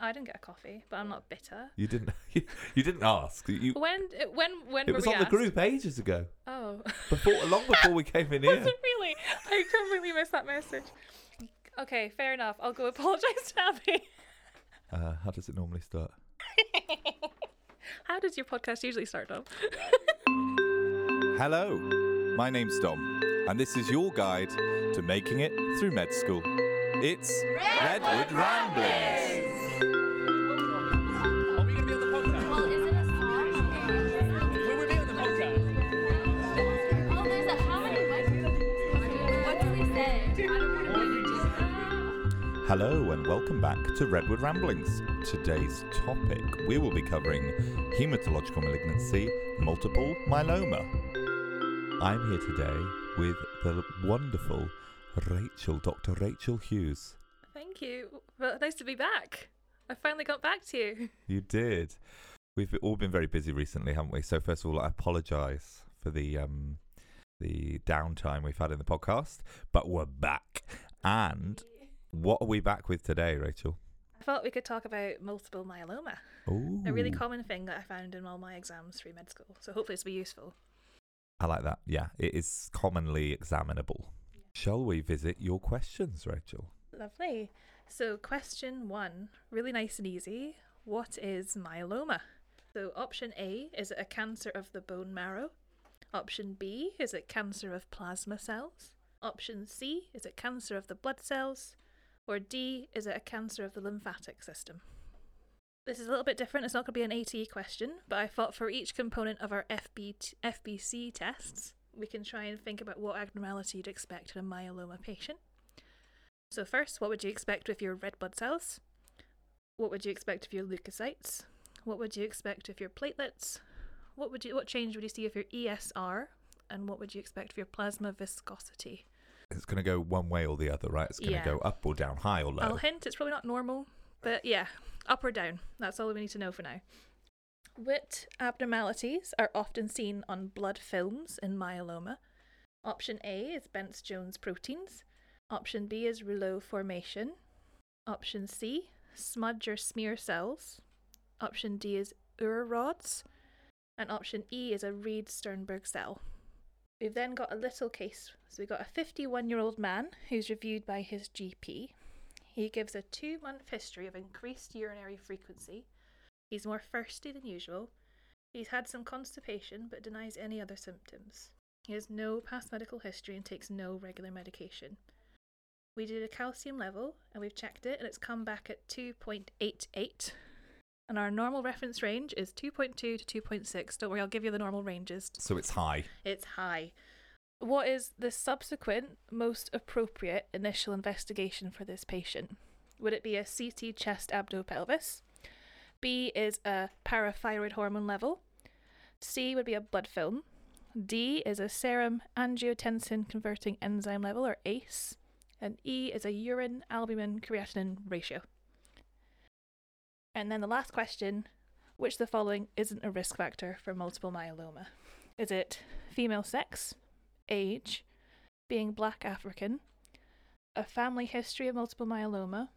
I didn't get a coffee, but I'm not bitter. You didn't. You, didn't ask. You, When when when it were was we on the asked? group ages ago. Oh, Before, long before we came in was here. it really? I completely missed that message. Okay, fair enough. I'll go apologise to Abby. Uh, how does it normally start? How does your podcast usually start, Dom? Hello, my name's Dom, and this is your guide to making it through med school. It's Redwood Ramblings. Hello, and welcome back to Redwood Ramblings. Today's topic we will be covering hematological malignancy, multiple myeloma. I'm here today with the wonderful Rachel, Dr. Rachel Hughes. Thank you. Well, nice to be back. I finally got back to you. You did. We've all been very busy recently, haven't we? So first of all, I apologise for the um, the downtime we've had in the podcast, but we're back. And what are we back with today, Rachel? I thought we could talk about multiple myeloma, Ooh, a really common thing that I found in all my exams through med school. So hopefully this will be useful. I like that. Yeah, it is commonly examinable. Shall we visit your questions, Rachel? Lovely. So, question one, really nice and easy. What is myeloma? So, option A is it a cancer of the bone marrow? Option B is it cancer of plasma cells? Option C is it cancer of the blood cells? Or D is it a cancer of the lymphatic system? This is a little bit different. It's not going to be an ATE question, but I thought for each component of our FB FBC tests, we can try and think about what abnormality you'd expect in a myeloma patient. So first, what would you expect with your red blood cells? What would you expect of your leukocytes? What would you expect of your platelets? What would you what change would you see with your ESR? And what would you expect of your plasma viscosity? It's going to go one way or the other, right? It's going to Yeah. go up or down, high or low. I'll hint it's probably not normal, but yeah, up or down. That's all we need to know for now. What abnormalities are often seen on blood films in myeloma? Option A is Bence Jones proteins. Option B is rouleau formation. Option C, smudge or smear cells. Option D is Auer rods. And option E is a Reed Sternberg cell. We've then got a little case. So we've got a 51 year old man who's reviewed by his GP. He gives a two month history of increased urinary frequency. He's more thirsty than usual. He's had some constipation but denies any other symptoms. He has no past medical history and takes no regular medication. We did a calcium level and we've checked it and it's come back at 2.88. And our normal reference range is 2.2 to 2.6. Don't worry, I'll give you the normal ranges so it's high. it's high. What is the subsequent most appropriate initial investigation for this patient? Would it be a CT chest abdo-pelvis? B is a parathyroid hormone level. C would be a blood film. D is a serum angiotensin converting enzyme level or ACE. And E is a urine albumin creatinine ratio. And then the last question which of the following isn't a risk factor for multiple myeloma? Is it female sex, age, being black African, a family history of multiple myeloma,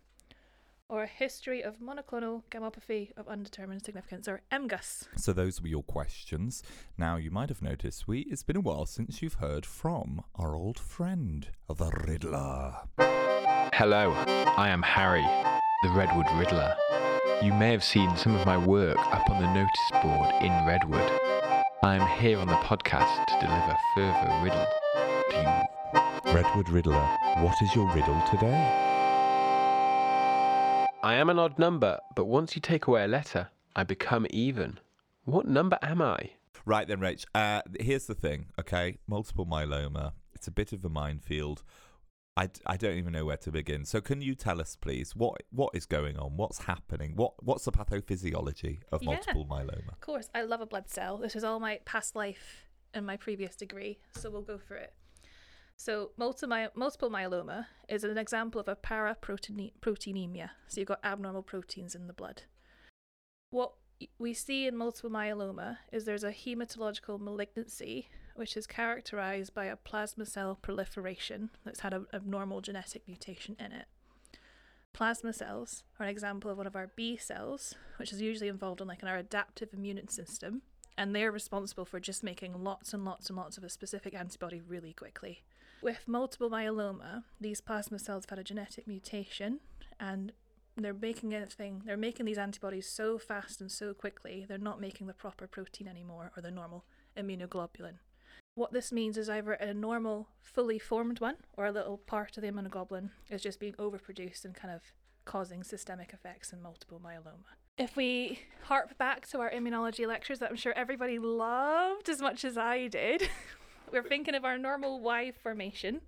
or a history of monoclonal gammopathy of undetermined significance, or MGUS? So those were your questions. Now you might have noticed we it's been a while since you've heard from our old friend, the Riddler. Hello, I am Harry, the Redwood Riddler. You may have seen some of my work up on the notice board in Redwood. I am here on the podcast to deliver further riddle to you. Redwood Riddler, what is your riddle today? I am an odd number, but once you take away a letter, I become even. What number am I? Right then, Rach. Uh, here's the thing, okay? Multiple myeloma. It's a bit of a minefield. I, I don't even know where to begin. So can you tell us, please, what what is going on? What's happening? What what's the pathophysiology of Yeah. multiple myeloma? Of course, I love a blood cell. This is all my past life and my previous degree, so we'll go for it. So, multi- multiple myeloma is an example of a paraproteinemia. So, you've got abnormal proteins in the blood. What we see in multiple myeloma is there's a hematological malignancy, which is characterized by a plasma cell proliferation that's had an abnormal genetic mutation in it. Plasma cells are an example of one of our B cells, which is usually involved in like in our adaptive immune system, and they're responsible for just making lots and lots and lots of a specific antibody really quickly. With multiple myeloma, these plasma cells have had a genetic mutation and they're making anything they're making these antibodies so fast and so quickly they're not making the proper protein anymore or the normal immunoglobulin. What this means is either a normal, fully formed one or a little part of the immunoglobulin is just being overproduced and kind of causing systemic effects in multiple myeloma. If we harp back to our immunology lectures that I'm sure everybody loved as much as I did, we're thinking of our normal Y formation,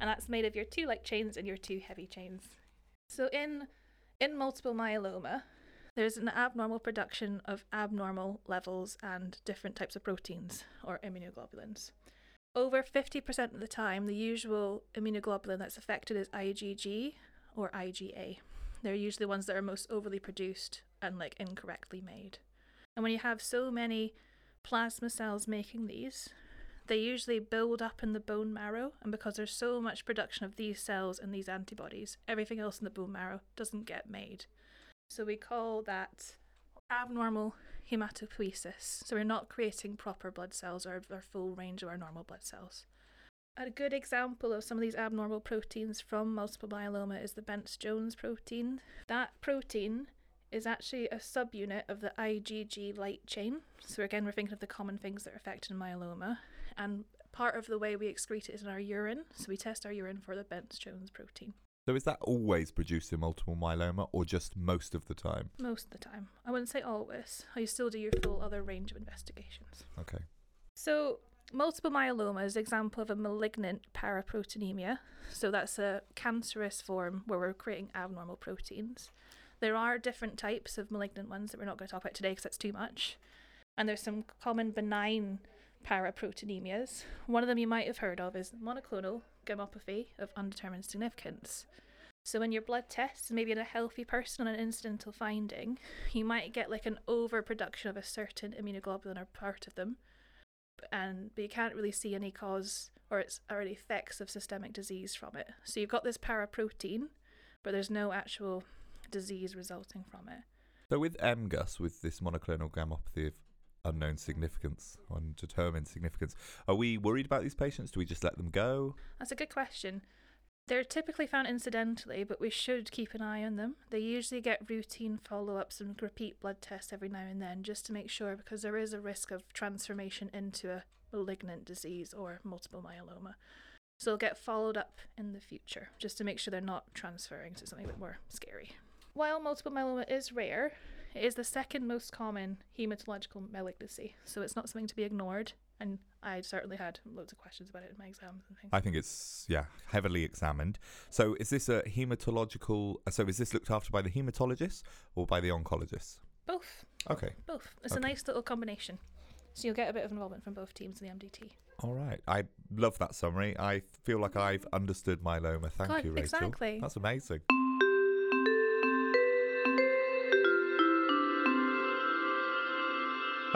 and that's made of your two light chains and your two heavy chains. So in in multiple myeloma, there's an abnormal production of abnormal levels and different types of proteins or immunoglobulins. Over 50% of the time, the usual immunoglobulin that's affected is IgG or IgA. They're usually the ones that are most overly produced and like incorrectly made. And when you have so many plasma cells making these, they usually build up in the bone marrow, and because there's so much production of these cells and these antibodies, everything else in the bone marrow doesn't get made. So we call that abnormal hematopoiesis. So we're not creating proper blood cells or our full range of our normal blood cells. A good example of some of these abnormal proteins from multiple myeloma is the Bence Jones protein. That protein is actually a subunit of the IgG light chain. So again, we're thinking of the common things that are affected in myeloma, and part of the way we excrete it is in our urine. So we test our urine for the Bence Jones protein So is that always producing multiple myeloma or just most of the time? most of the time. I wouldn't say always. You still do your full other range of investigations. Okay. So, multiple myeloma is an example of a malignant paraproteinemia. So, that's a cancerous form where we're creating abnormal proteins. There are different types of malignant ones that we're not going to talk about today because that's too much. And there's some common benign paraproteinemias. One of them you might have heard of is monoclonal gammopathy of undetermined significance. So, in your blood tests, maybe in a healthy person on an incidental finding, you might get like an overproduction of a certain immunoglobulin or part of them, and but you can't really see any cause or it's or any effects of systemic disease from it. So you've got this paraprotein, but there's no actual disease resulting from it. So with MGUS, with this monoclonal gammopathy of unknown significance, undetermined significance, are we worried about these patients? Do we just let them go? That's a good question. They're typically found incidentally, but we should keep an eye on them. They usually get routine follow ups and repeat blood tests every now and then just to make sure because there is a risk of transformation into a malignant disease or multiple myeloma. So they'll get followed up in the future just to make sure they're not transferring to something a bit more scary. While multiple myeloma is rare, it is the second most common hematological malignancy, so it's not something to be ignored. And I certainly had loads of questions about it in my exams and things. I think it's yeah heavily examined. So is this a hematological? uh, So is this looked after by the hematologist or by the oncologist? Both, Okay, both. It's Okay. a nice little combination. So you'll get a bit of involvement from both teams in the MDT. all right. I love that summary. I feel like I've understood myeloma. Thank God, you, Rachel. exactly. That's amazing.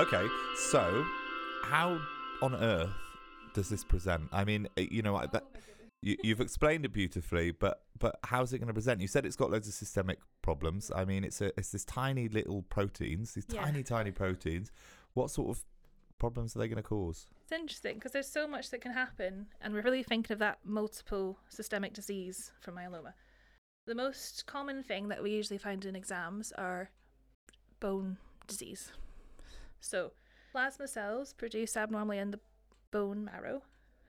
Okay, so how on earth does this present? I mean, uh, you know, that, you, you've explained it beautifully, but but how's it going to present? You said it's got loads of systemic problems. I mean, it's a it's this tiny little proteins, these Yeah. tiny tiny proteins. What sort of problems are they going to cause? It's interesting because there's so much that can happen, and we're really thinking of that multiple systemic disease from myeloma. The most common thing that we usually find in exams are bone disease. So, plasma cells produce abnormally in the bone marrow,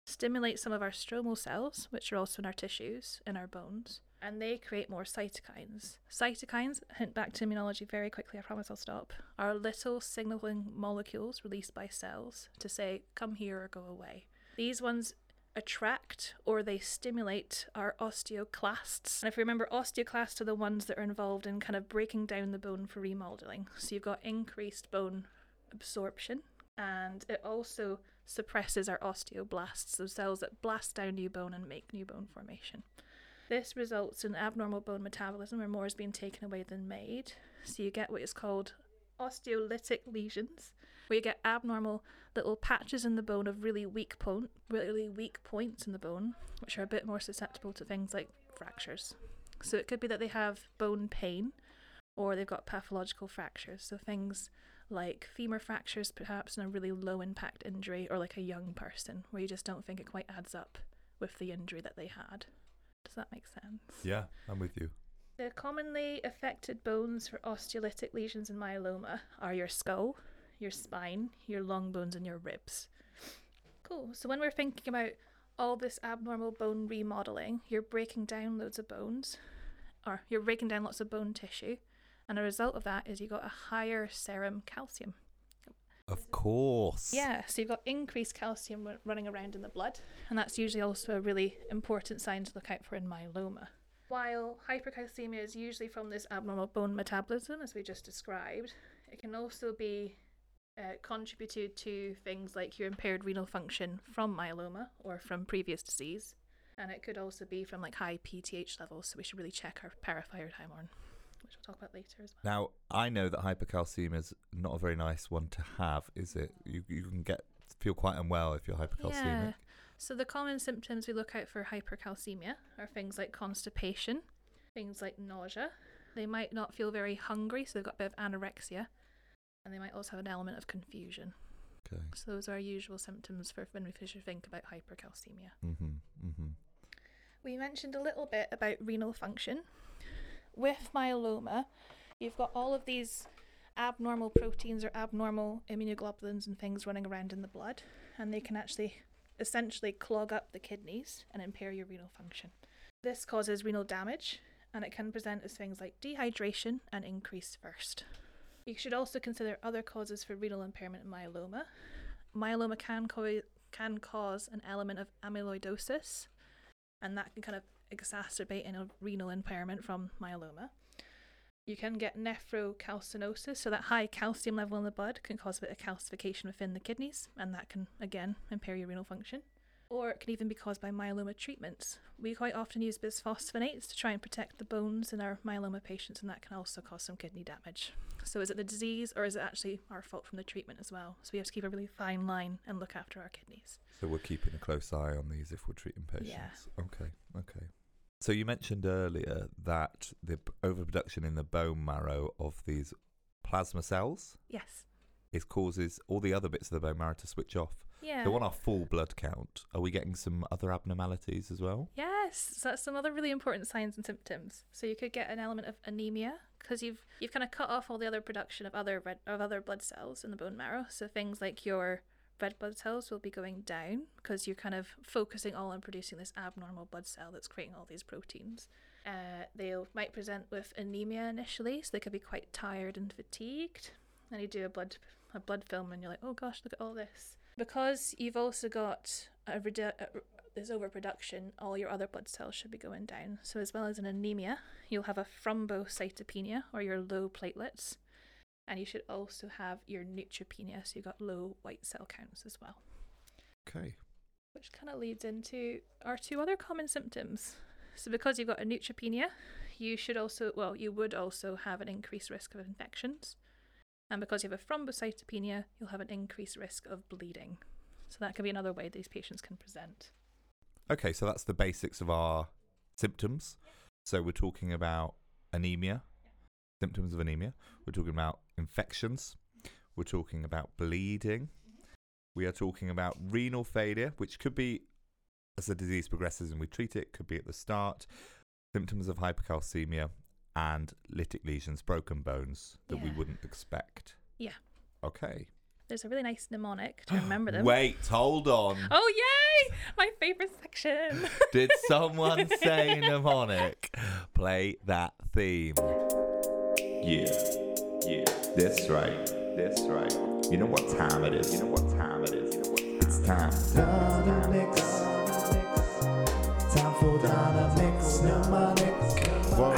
stimulate some of our stromal cells, which are also in our tissues, in our bones, and they create more cytokines. Cytokines, hint back to immunology very quickly, I promise I'll stop, are little signaling molecules released by cells to say, come here or go away. These ones attract or they stimulate our osteoclasts. And if you remember, osteoclasts are the ones that are involved in kind of breaking down the bone for remodeling. So you've got increased bone absorption and it also suppresses our osteoblasts, those cells that blast down new bone and make new bone formation. This results in abnormal bone metabolism where more is being taken away than made. So you get what is called osteolytic lesions, where you get abnormal little patches in the bone of really weak point, really weak points in the bone, which are a bit more susceptible to things like fractures. So it could be that they have bone pain or they've got pathological fractures. So things like femur fractures, perhaps, in a really low impact injury, or like a young person where you just don't think it quite adds up with the injury that they had. Does that make sense? Yeah, I'm with you. The commonly affected bones for osteolytic lesions in myeloma are your skull, your spine, your long bones, and your ribs. Cool. So when we're thinking about all this abnormal bone remodeling, you're breaking down loads of bones, or you're breaking down lots of bone tissue, and a result of that is you got a higher serum calcium. Of course. Yeah, so you've got increased calcium running around in the blood, and that's usually also a really important sign to look out for in myeloma. While hypercalcemia is usually from this abnormal bone metabolism, as we just described, it can also be uh, contributed to things like your impaired renal function from myeloma or from previous disease, and it could also be from like high PTH levels. So we should really check our parathyroid hormone, which we'll talk about later as well. Now, I know that hypercalcemia is not a very nice one to have, is it? You you can get feel quite unwell if you're hypercalcemic. Yeah. So the common symptoms we look out for hypercalcemia are things like constipation, things like nausea. They might not feel very hungry, so they've got a bit of anorexia, and they might also have an element of confusion. Okay. So those are our usual symptoms for when we should think about hypercalcemia. Mhm. Mhm. We mentioned a little bit about renal function. With myeloma, you've got all of these abnormal proteins or abnormal immunoglobulins and things running around in the blood, and they can actually essentially clog up the kidneys and impair your renal function. This causes renal damage, and it can present as things like dehydration and increased thirst. You should also consider other causes for renal impairment in myeloma. Myeloma can, co- can cause an element of amyloidosis, and that can kind of exacerbate any renal impairment from myeloma. You can get nephrocalcinosis, so that high calcium level in the blood can cause a bit of calcification within the kidneys, and that can again impair your renal function. Or it can even be caused by myeloma treatments. We quite often use bisphosphonates to try and protect the bones in our myeloma patients, and that can also cause some kidney damage. So, is it the disease, or is it actually our fault from the treatment as well? So, we have to keep a really fine line and look after our kidneys. So we're keeping a close eye on these if we're treating patients. Yeah. Okay. Okay. So you mentioned earlier that the overproduction in the bone marrow of these plasma cells Yes. It causes all the other bits of the bone marrow to switch off. Yeah. So on our full blood count, are we getting some other abnormalities as well? Yes, so that's some other really important signs and symptoms. So you could get an element of anemia because you've you've kind of cut off all the other production of other red of other blood cells in the bone marrow. So things like your red blood cells will be going down because you're kind of focusing all on producing this abnormal blood cell that's creating all these proteins. Uh, they might present with anemia initially, so they could be quite tired and fatigued. And you do a blood a blood film, and you're like, oh gosh, look at all this. Because you've also got a, redu- uh, a this overproduction, all your other blood cells should be going down. So, as well as an anemia, you'll have a thrombocytopenia or your low platelets, and you should also have your neutropenia, so you've got low white cell counts as well. Okay. Which kind of leads into our two other common symptoms. So, because you've got a neutropenia, you should also, well, you would also have an increased risk of infections. And because you have a thrombocytopenia, you'll have an increased risk of bleeding. So, that can be another way these patients can present. Okay, so that's the basics of our symptoms. So we're talking about anemia, symptoms of anemia. We're talking about infections. We're talking about bleeding. We are talking about renal failure, which could be as the disease progresses and we treat it, could be at the start. Symptoms of hypercalcemia and lytic lesions, broken bones that we Yeah. wouldn't expect. Yeah. Okay. There's a really nice mnemonic to remember them. Wait, hold on. Oh yay! My favorite section. Did someone say mnemonic? Play that theme. Yeah, yeah, that's right, that's right. You know what time it is, you know what time it is. It's time. Dominic's. Time for Dominic's mnemonic. Whoa,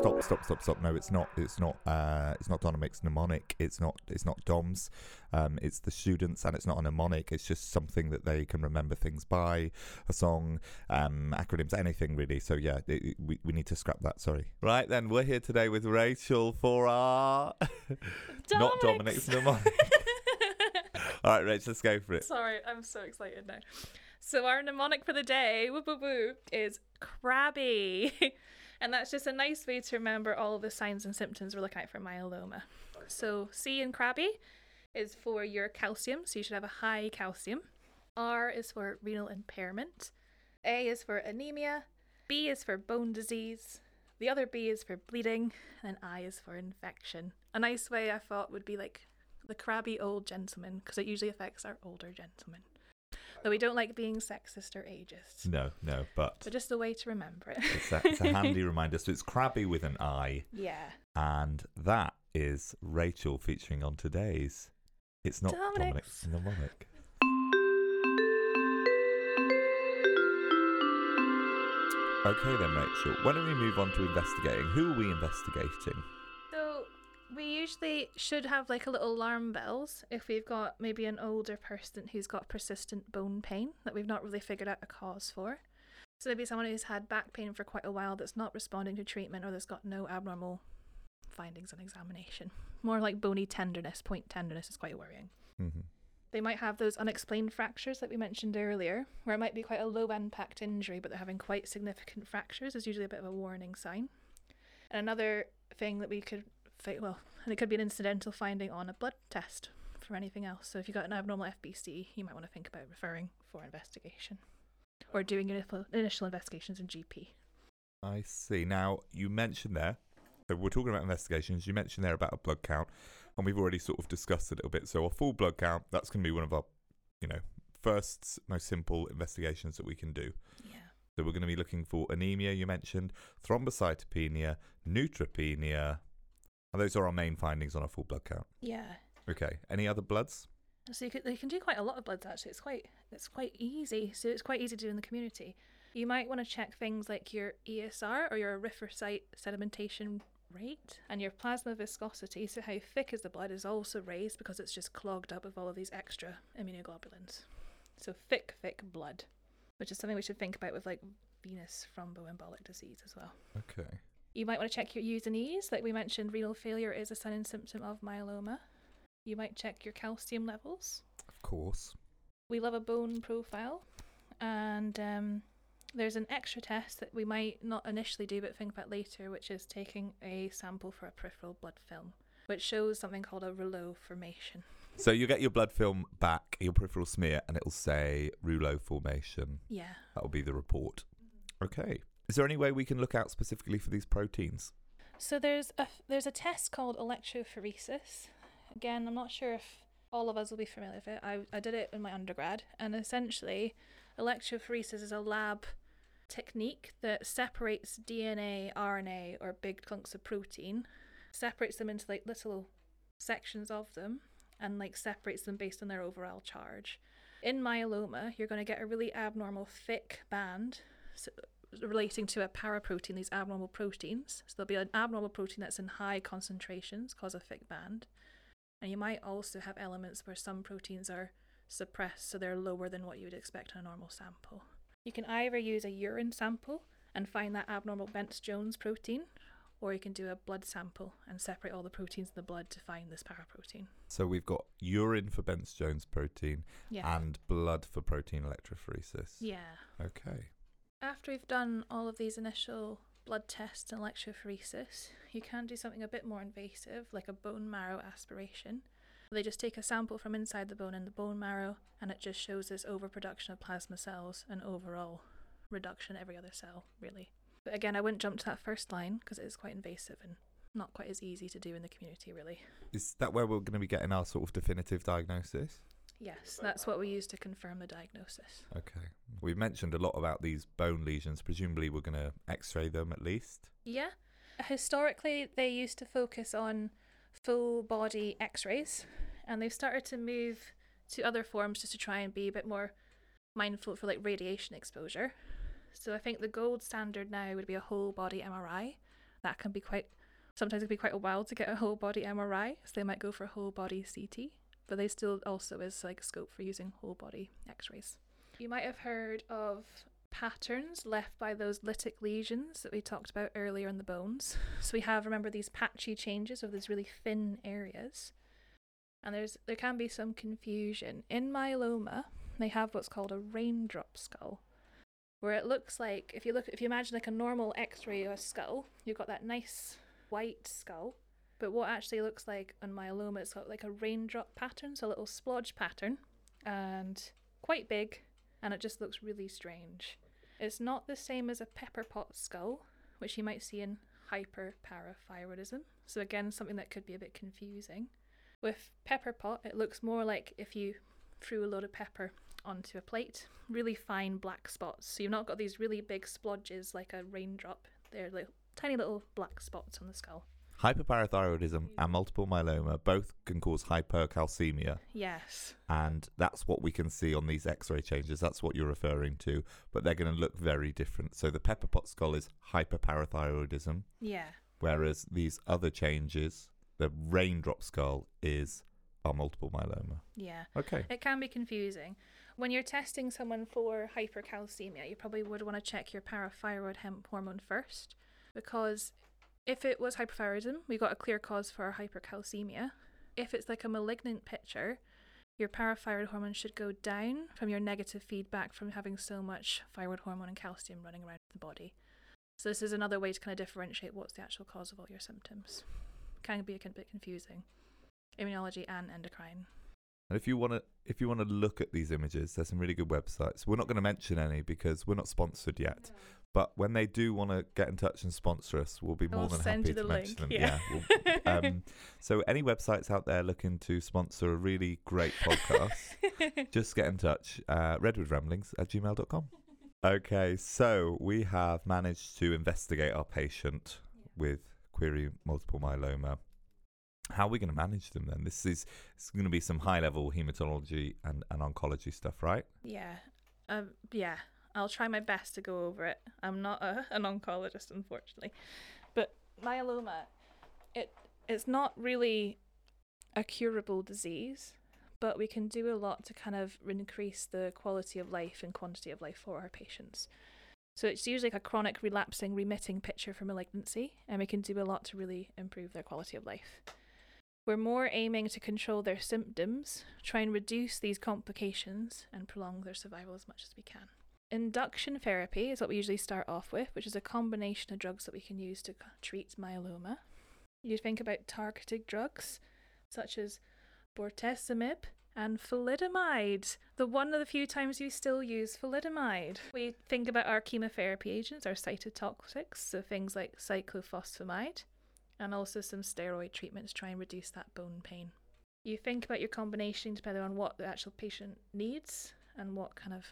stop, stop, stop, stop. No, it's not, it's not, uh, it's not Dominic's mnemonic. It's not, it's not DOMS. Um, it's the students, and it's not a mnemonic. It's just something that they can remember things by, a song, um, acronyms, anything really. So yeah, it, it- we we need to scrap that. Sorry. Right then, we're here today with Rachel for our not Dominic's mnemonic. All right, Rachel, let's go for it. Sorry, I'm so excited now. So our mnemonic for the day, whoop whoop whoop, is crabby. and that's just a nice way to remember all the signs and symptoms we're looking at for myeloma. So C in crabby is for your calcium, so you should have a high calcium. R is for renal impairment. A is for anemia. B is for bone disease. The other B is for bleeding, and I is for infection. A nice way I thought would be like the crabby old gentleman, because it usually affects our older gentlemen. Though we don't like being sexist or ageist. No, no, but But just a way to remember it. it's a, it's a handy reminder. So it's crabby with an I, yeah. and that is Rachel featuring on today's. It's not Dominic's. Dominic's mnemonic. Okay then, Rachel. Why don't we move on to investigating? Who are we investigating? We usually should have like a little alarm bells if we've got maybe an older person who's got persistent bone pain that we've not really figured out a cause for. So maybe someone who's had back pain for quite a while that's not responding to treatment or that's got no abnormal findings on examination. More like bony tenderness, point tenderness is quite worrying. Mm-hmm. They might have those unexplained fractures that we mentioned earlier, where it might be quite a low impact injury, but they're having quite significant fractures, is usually a bit of a warning sign. And another thing that we could, well, and it could be an incidental finding on a blood test for anything else. So if you've got an abnormal FBC, you might want to think about referring for investigation or doing initial- initial investigations in GP. I see. Now, you mentioned there, so we're talking about investigations. You mentioned there about a blood count, and we've already sort of discussed a little bit. So, a full blood count, that's going to be one of our, you know, first, most simple investigations that we can do. Yeah. So, we're going to be looking for anemia, you mentioned, thrombocytopenia, neutropenia. And those are our main findings on a full blood count. Yeah. Okay. Any other bloods? So you can, you can do quite a lot of bloods actually. It's quite it's quite easy. So it's quite easy to do in the community. You might want to check things like your ESR or your erythrocyte sedimentation rate and your plasma viscosity. So how thick is the blood is also raised because it's just clogged up with all of these extra immunoglobulins. So thick, thick blood, which is something we should think about with like venous thromboembolic disease as well. Okay. You might want to check your U's and E's. Like we mentioned, renal failure is a sign and symptom of myeloma. You might check your calcium levels. Of course. We love a bone profile, and um, there's an extra test that we might not initially do but think about later, which is taking a sample for a peripheral blood film, which shows something called a rouleau formation. So, you get your blood film back, your peripheral smear, and it'll say rouleau formation. Yeah. That'll be the report. Okay. Is there any way we can look out specifically for these proteins? So there's a there's a test called electrophoresis. Again, I'm not sure if all of us will be familiar with it. I, I did it in my undergrad, and essentially, electrophoresis is a lab technique that separates DNA, RNA, or big chunks of protein, separates them into like little sections of them, and like separates them based on their overall charge. In myeloma, you're going to get a really abnormal thick band so, relating to a paraprotein, these abnormal proteins. So there'll be an abnormal protein that's in high concentrations, cause a thick band. And you might also have elements where some proteins are suppressed, so they're lower than what you would expect in a normal sample. You can either use a urine sample and find that abnormal Bence Jones protein, or you can do a blood sample and separate all the proteins in the blood to find this paraprotein. So, we've got urine for Bence Jones protein Yeah. and blood for protein electrophoresis. yeah. Okay. After we've done all of these initial blood tests and electrophoresis, you can do something a bit more invasive, like a bone marrow aspiration. They just take a sample from inside the bone in the bone marrow, and it just shows this overproduction of plasma cells and overall reduction every other cell, really. But again, I wouldn't jump to that first line because it is quite invasive and not quite as easy to do in the community, really. Is that where we're going to be getting our sort of definitive diagnosis? Yes, that's what we use to confirm the diagnosis. Okay. We've mentioned a lot about these bone lesions. Presumably, we're going to x ray them at least. Yeah. Historically, they used to focus on full body x rays, and they've started to move to other forms just to try and be a bit more mindful for like radiation exposure. So I think the gold standard now would be a whole body MRI. That can be quite, sometimes it can be quite a while to get a whole body MRI, so they might go for a whole body CT, but they still also is like scope for using whole body x rays. You might have heard of patterns left by those lytic lesions that we talked about earlier in the bones. So we have remember these patchy changes of these really thin areas. And there's there can be some confusion. In myeloma, they have what's called a raindrop skull, where it looks like if you look if you imagine like a normal X-ray of a skull, you've got that nice white skull, but what actually looks like on myeloma, it's got like a raindrop pattern, so a little splodge pattern, and quite big, and it just looks really strange. It's not the same as a pepper pot skull, which you might see in hyperparathyroidism. So again, something that could be a bit confusing. With pepper pot, it looks more like if you threw a load of pepper onto a plate, really fine black spots. So you've not got these really big splodges like a raindrop. They're little, tiny little black spots on the skull. Hyperparathyroidism and multiple myeloma both can cause hypercalcemia, Yes. and that's what we can see on these X-ray changes. That's what you're referring to, but they're going to look very different. So the pepper pot skull is hyperparathyroidism, Yeah. whereas these other changes, the raindrop skull is our multiple myeloma. Yeah. Okay. It can be confusing. When you're testing someone for hypercalcemia, you probably would want to check your parathyroid hemp hormone first because if it was hyperthyroidism, we got a clear cause for our hypercalcemia. If it's like a malignant picture, your parathyroid hormone should go down from your negative feedback from having so much thyroid hormone and calcium running around the body. So this is another way to kind of differentiate what's the actual cause of all your symptoms. Can be a bit confusing. Immunology and endocrine. And if you want to, if you want to look at these images, there's some really good websites. We're not going to mention any because we're not sponsored yet. But when they do want to get in touch and sponsor us, we'll be more I'll than happy to the mention them. link, yeah. we'll- um, so any websites out there looking to sponsor a really great podcast, just get in touch. Uh, redwoodramblings at gmail.com. Okay, so we have managed to investigate our patient with query multiple myeloma. How are we going to manage them then? This is it's going to be some high level hematology and, and oncology stuff, right? Yeah. Um, yeah. I'll try my best to go over it. I'm not a, an oncologist, unfortunately. But myeloma, it it's not really a curable disease, but we can do a lot to kind of increase the quality of life and quantity of life for our patients. So it's usually like a chronic relapsing remitting picture for malignancy, and we can do a lot to really improve their quality of life. We're more aiming to control their symptoms, try and reduce these complications, and prolong their survival as much as we can. Induction therapy is what we usually start off with, which is a combination of drugs that we can use to treat myeloma. You think about targeted drugs such as bortezomib and thalidomide, the one of the few times you still use thalidomide. We think about our chemotherapy agents, our cytotoxics, so things like cyclophosphamide, and also some steroid treatments to try and reduce that bone pain. You think about your combination depending on what the actual patient needs and what kind of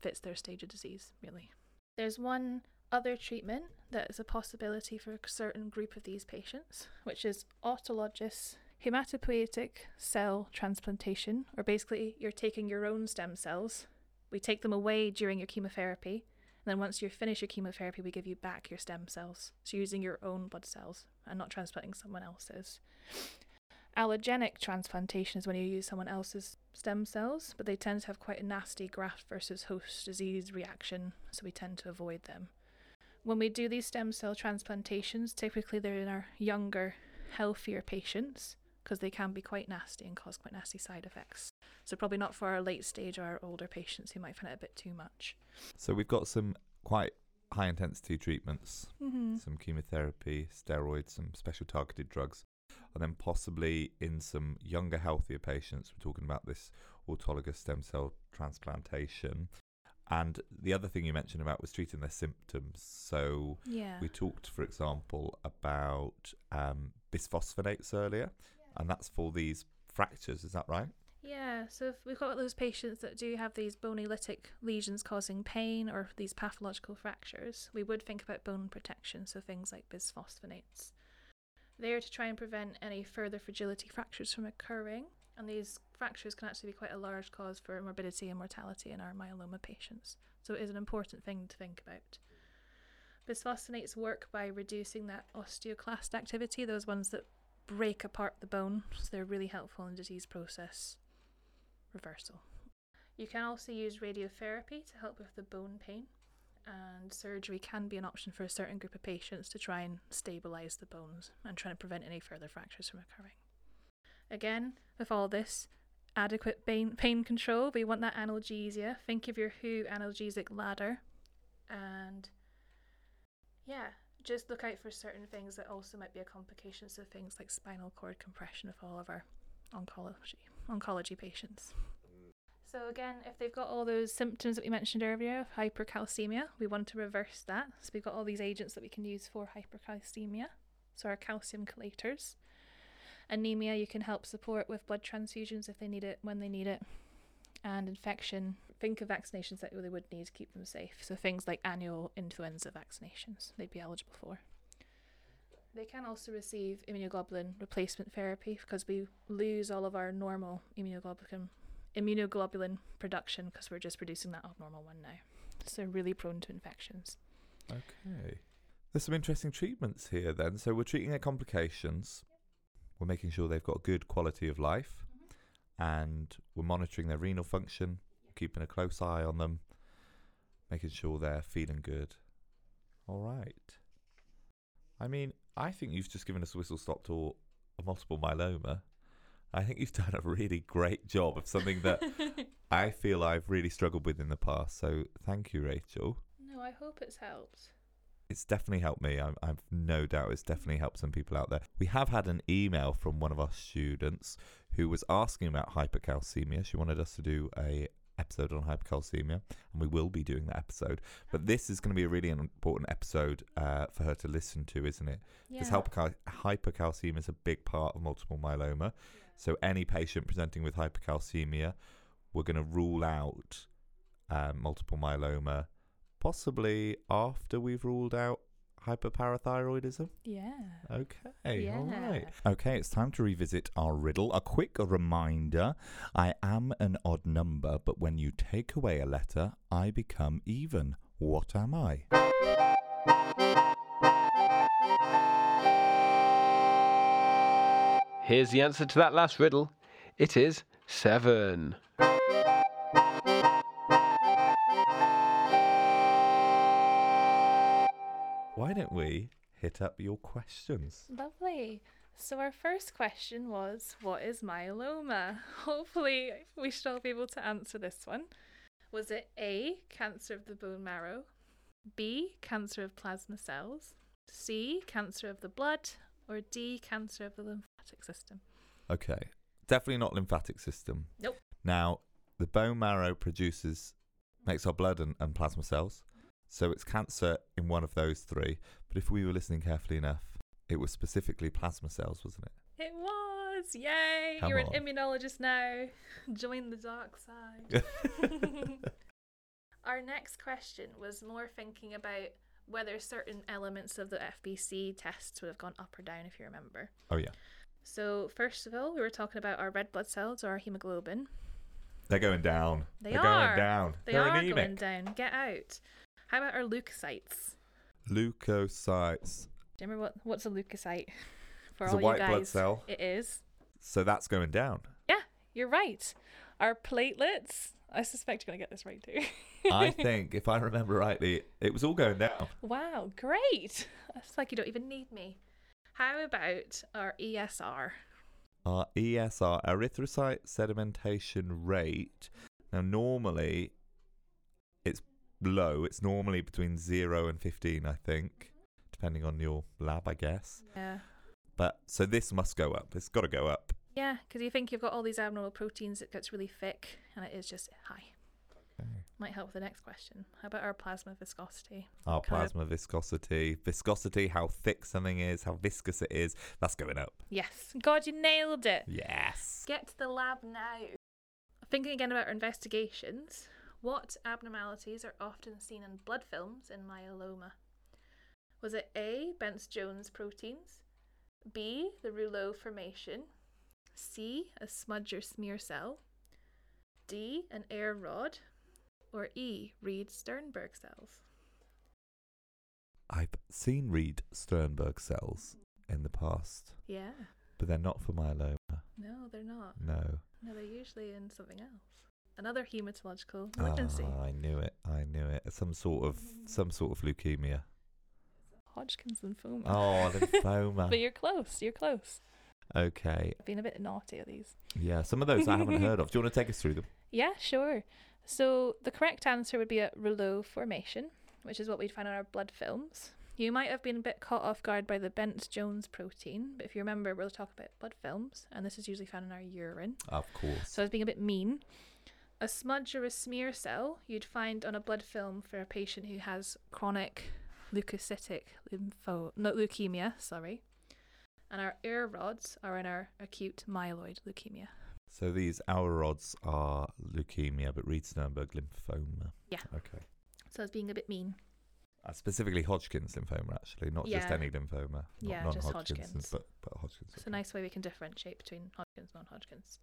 fits their stage of disease, really. There's one other treatment that is a possibility for a certain group of these patients, which is autologous hematopoietic cell transplantation, or basically you're taking your own stem cells. We take them away during your chemotherapy, and then once you finish your chemotherapy, we give you back your stem cells. So using your own blood cells and not transplanting someone else's. Allogenic transplantation is when you use someone else's stem cells, but they tend to have quite a nasty graft versus host disease reaction, so we tend to avoid them. When we do these stem cell transplantations, typically they're in our younger, healthier patients because they can be quite nasty and cause quite nasty side effects. So, probably not for our late stage or our older patients who might find it a bit too much. So we've got some quite high intensity treatments, Mm-hmm. some chemotherapy, steroids, some special targeted drugs, and then possibly in some younger, healthier patients, we're talking about this autologous stem cell transplantation. And the other thing you mentioned about was treating their symptoms. So Yeah. we talked, for example, about um, bisphosphonates earlier, and that's for these fractures. Is that right? Yeah, so if we've got those patients that do have these bony lytic lesions causing pain or these pathological fractures, we would think about bone protection, so things like bisphosphonates. They're to try and prevent any further fragility fractures from occurring, and these fractures can actually be quite a large cause for morbidity and mortality in our myeloma patients. So it is an important thing to think about. Bisphosphonates work by reducing that osteoclast activity, those ones that break apart the bone, so they're really helpful in disease process reversal. You can also use radiotherapy to help with the bone pain, and surgery can be an option for a certain group of patients to try and stabilize the bones and try and prevent any further fractures from occurring. Again, with all this, adequate pain, pain control. We want that analgesia. Think of your WHO analgesic ladder. And yeah, just look out for certain things that also might be a complication. So things like spinal cord compression of all of our oncology oncology patients. So again, if they've got all those symptoms that we mentioned earlier of hypercalcemia, we want to reverse that. So we've got all these agents that we can use for hypercalcemia. So our calcium chelators. Anemia, you can help support with blood transfusions if they need it when they need it. And infection, think of vaccinations that they would need to keep them safe. So things like annual influenza vaccinations they'd be eligible for. They can also receive immunoglobulin replacement therapy because we lose all of our normal immunoglobulin immunoglobulin production because we're just producing that abnormal one now. So really prone to infections. Okay. There's some interesting treatments here then. So we're treating their complications. We're making sure they've got good quality of life. Mm-hmm. And we're monitoring their renal function, keeping a close eye on them, making sure they're feeling good. All right. I mean, I think you've just given us a whistle stop tour of multiple myeloma. I think you've done a really great job of something that I feel I've really struggled with in the past. So thank you, Rachel. no, I hope it's helped. It's definitely helped me. I'm, I've no doubt it's definitely helped some people out there. We have had an email from one of our students who was asking about hypercalcemia. She wanted us to do a episode on hypercalcemia, and we will be doing that episode. But this is going to be a really important episode uh, for her to listen to, isn't it? Because Yeah. hypercal- hypercalcemia is a big part of multiple myeloma. So any patient presenting with hypercalcemia, we're going to rule out um, multiple myeloma, possibly after we've ruled out hyperparathyroidism. Yeah. Okay, Yeah. right. Okay, it's time to revisit our riddle. A quick reminder I am an odd number, but when you take away a letter, I become even. What am I? Here's the answer to that last riddle. It is seven. We hit up your questions? Lovely. So our first question was, what is myeloma? Hopefully we should all be able to answer this one. Was it A, cancer of the bone marrow, B, cancer of plasma cells, C, cancer of the blood, or D, cancer of the lymphatic system? Okay, definitely not lymphatic system. Nope. Now, the bone marrow produces, makes our blood and, and plasma cells. So it's cancer in one of those three. But if we were listening carefully enough, it was specifically plasma cells, wasn't it? It was! Yay! Come You're on. an immunologist now. Join the dark side. Our next question was more thinking about whether certain elements of the FBC tests would have gone up or down, if you remember. Oh, yeah. So, first of all, we were talking about our red blood cells or our hemoglobin. They're going down. They are are. going down. They They're are anemic. going down. Get out. How about our leukocytes? Leukocytes. Do you remember what, what's a leukocyte? For It's all a white you guys, blood cell. It is. So that's going down. Yeah, you're right. Our platelets. I suspect you're going to get this right too. I think, if I remember rightly, it was all going down. Wow, great. It's like you don't even need me. How about our ESR? Our ESR, erythrocyte sedimentation rate. Now, normally low. It's normally between 0 and 15, I think, depending on your lab, I guess. Yeah. But so this must go up. It's got to go up. Yeah, because you think you've got all these abnormal proteins, it gets really thick, and it is just high. Might help with the next question. How about our plasma viscosity? Our Kind of- plasma viscosity, viscosity, how thick something is, how viscous it is, that's going up. Yes. God, you nailed it. Yes. Get to the lab now. Thinking again about our investigations, what abnormalities are often seen in blood films in myeloma? Was it A. Bence Jones proteins, B. The rouleau formation, C. A smudge or smear cell, D. An Auer rod, or E. Reed Sternberg cells? I've seen Reed Sternberg cells in the past, Yeah. but they're not for myeloma. No, they're not. No. No, they're usually in something else. Another hematological malignancy. Ah, I knew it. I knew it. Some sort of some sort of leukemia. Hodgkin's lymphoma. Oh, lymphoma. But you're close. You're close. Okay. I've been a bit naughty at these. Yeah, some of those I haven't heard of. Do you want to take us through them? Yeah, sure. So the correct answer would be a rouleau formation, which is what we'd find on our blood films. You might have been a bit caught off guard by the Bence Jones protein, but if you remember, we'll talk about blood films, and this is usually found in our urine. Of course. So I was being a bit mean. A smudge or a smear cell you'd find on a blood film for a patient who has chronic leukocytic lympho no leukemia, sorry. And Auer rods are in our acute myeloid leukemia. So these Auer rods are leukemia, but Reed Sternberg lymphoma. Yeah. Okay. So I was being a bit mean. Uh, specifically Hodgkin's lymphoma, actually, not just any lymphoma. Not Yeah, just non-Hodgkin's, Hodgkin's. But, but Hodgkin's. It's a nice way we can differentiate between Hodgkin's and non-Hodgkin's.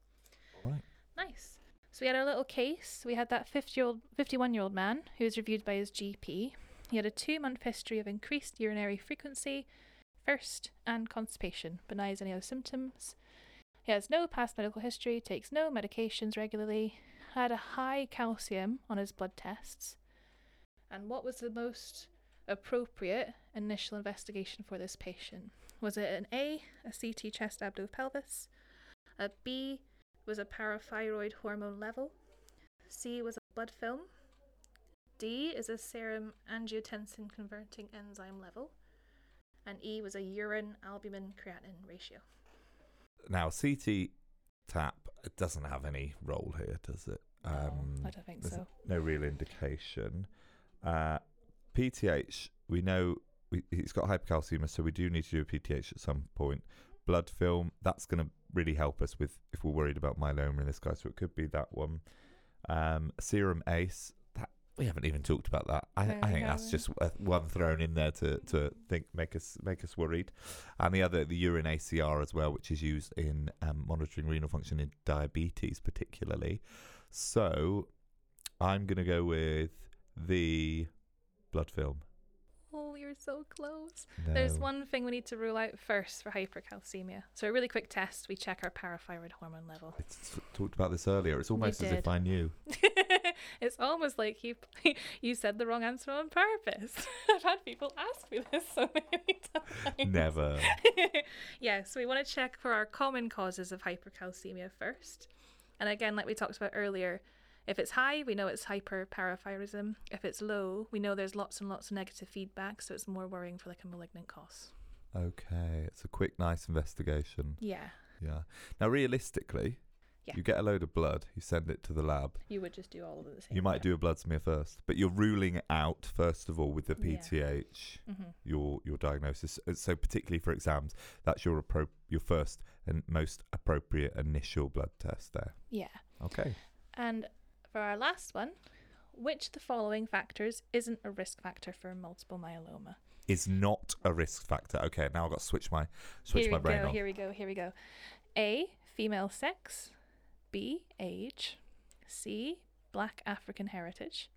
Right. Nice. So we had our little case. We had that 50 year old, 51 year old man who was reviewed by his GP. He had a two month history of increased urinary frequency, thirst, and constipation. But any other symptoms. He has no past medical history, takes no medications regularly, had a high calcium on his blood tests. And what was the most appropriate initial investigation for this patient? Was it an A, a CT chest abdo pelvis? A B was a parathyroid hormone level. C was a blood film. D is a serum angiotensin converting enzyme level. And E was a urine albumin creatinine ratio. Now, CT tap it doesn't have any role here, does it? No, Um, I don't think there's so. No real indication. Uh, PTH, we know we, he's got hypercalcemia, so we do need to do a PTH at some point. Blood film, that's going to really help us with if we're worried about myeloma in this guy, so it could be that one. Um, serum ACE, that we haven't even talked about that. I, No, I think that's just uh, one thrown in there to, to think make us make us worried. And the other, the urine ACR as well, which is used in um, monitoring renal function in diabetes, particularly. So I'm going to go with the blood film. You're so close. There's one thing we need to rule out first for hypercalcemia. So, a really quick test we check our parathyroid hormone level. I s- talked about this earlier. It's almost as if I knew. it's almost like you you said the wrong answer on purpose. I've had people ask me this so many times. Never. yeah, so we want to check for our common causes of hypercalcemia first. And again, like we talked about earlier, if it's high, we know it's hyperparathyroidism. If it's low, we know there's lots and lots of negative feedback, so it's more worrying for like a malignant cause. Okay, it's a quick, nice investigation. Yeah, Yeah. Now, realistically, Yeah. you get a load of blood, you send it to the lab. you would just do all of it the same You might do a blood smear first, but you're ruling it out first of all with the Yeah. PTH. hmm Your your diagnosis. Uh, So particularly for exams, that's your appro- your first and most appropriate initial blood test there. Yeah. Okay. And for our last one, which of the following factors isn't a risk factor for multiple myeloma? Is not a risk factor. Okay, now I've got to switch my switch here my brain go, on. here we go, here we go. A, female sex. B, age. C, black African heritage.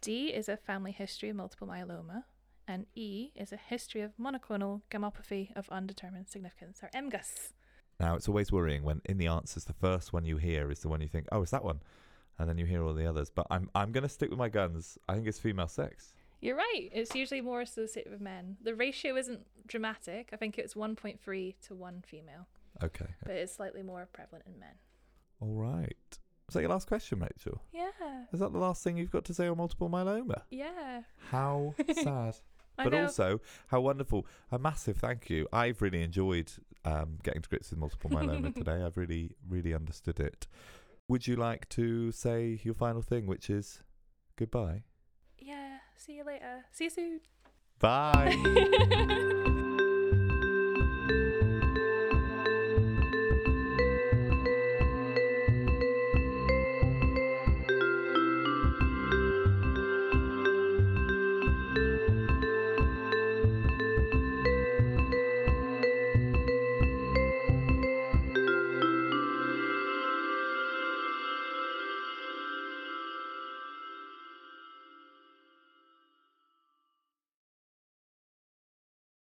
D is a family history of multiple myeloma. And E is a history of monoclonal gammopathy of undetermined significance, or MGUS. Now it's always worrying when in the answers the first one you hear is the one you think, oh, it's that one, and then you hear all the others. But I'm I'm gonna stick with my guns. I think it's female sex. You're right. It's usually more associated with men. The ratio isn't dramatic. I think it's 1.3 to 1 female, Okay. but it's slightly more prevalent in men. All right. Is that your last question, Rachel? Yeah. Is that the last thing you've got to say on multiple myeloma? Yeah. How sad. But also, how wonderful. A massive thank you. I've really enjoyed um, getting to grips with multiple myeloma today. I've really, really understood it. Would you like to say your final thing, which is goodbye? yeah. See you later. See you soon. Bye.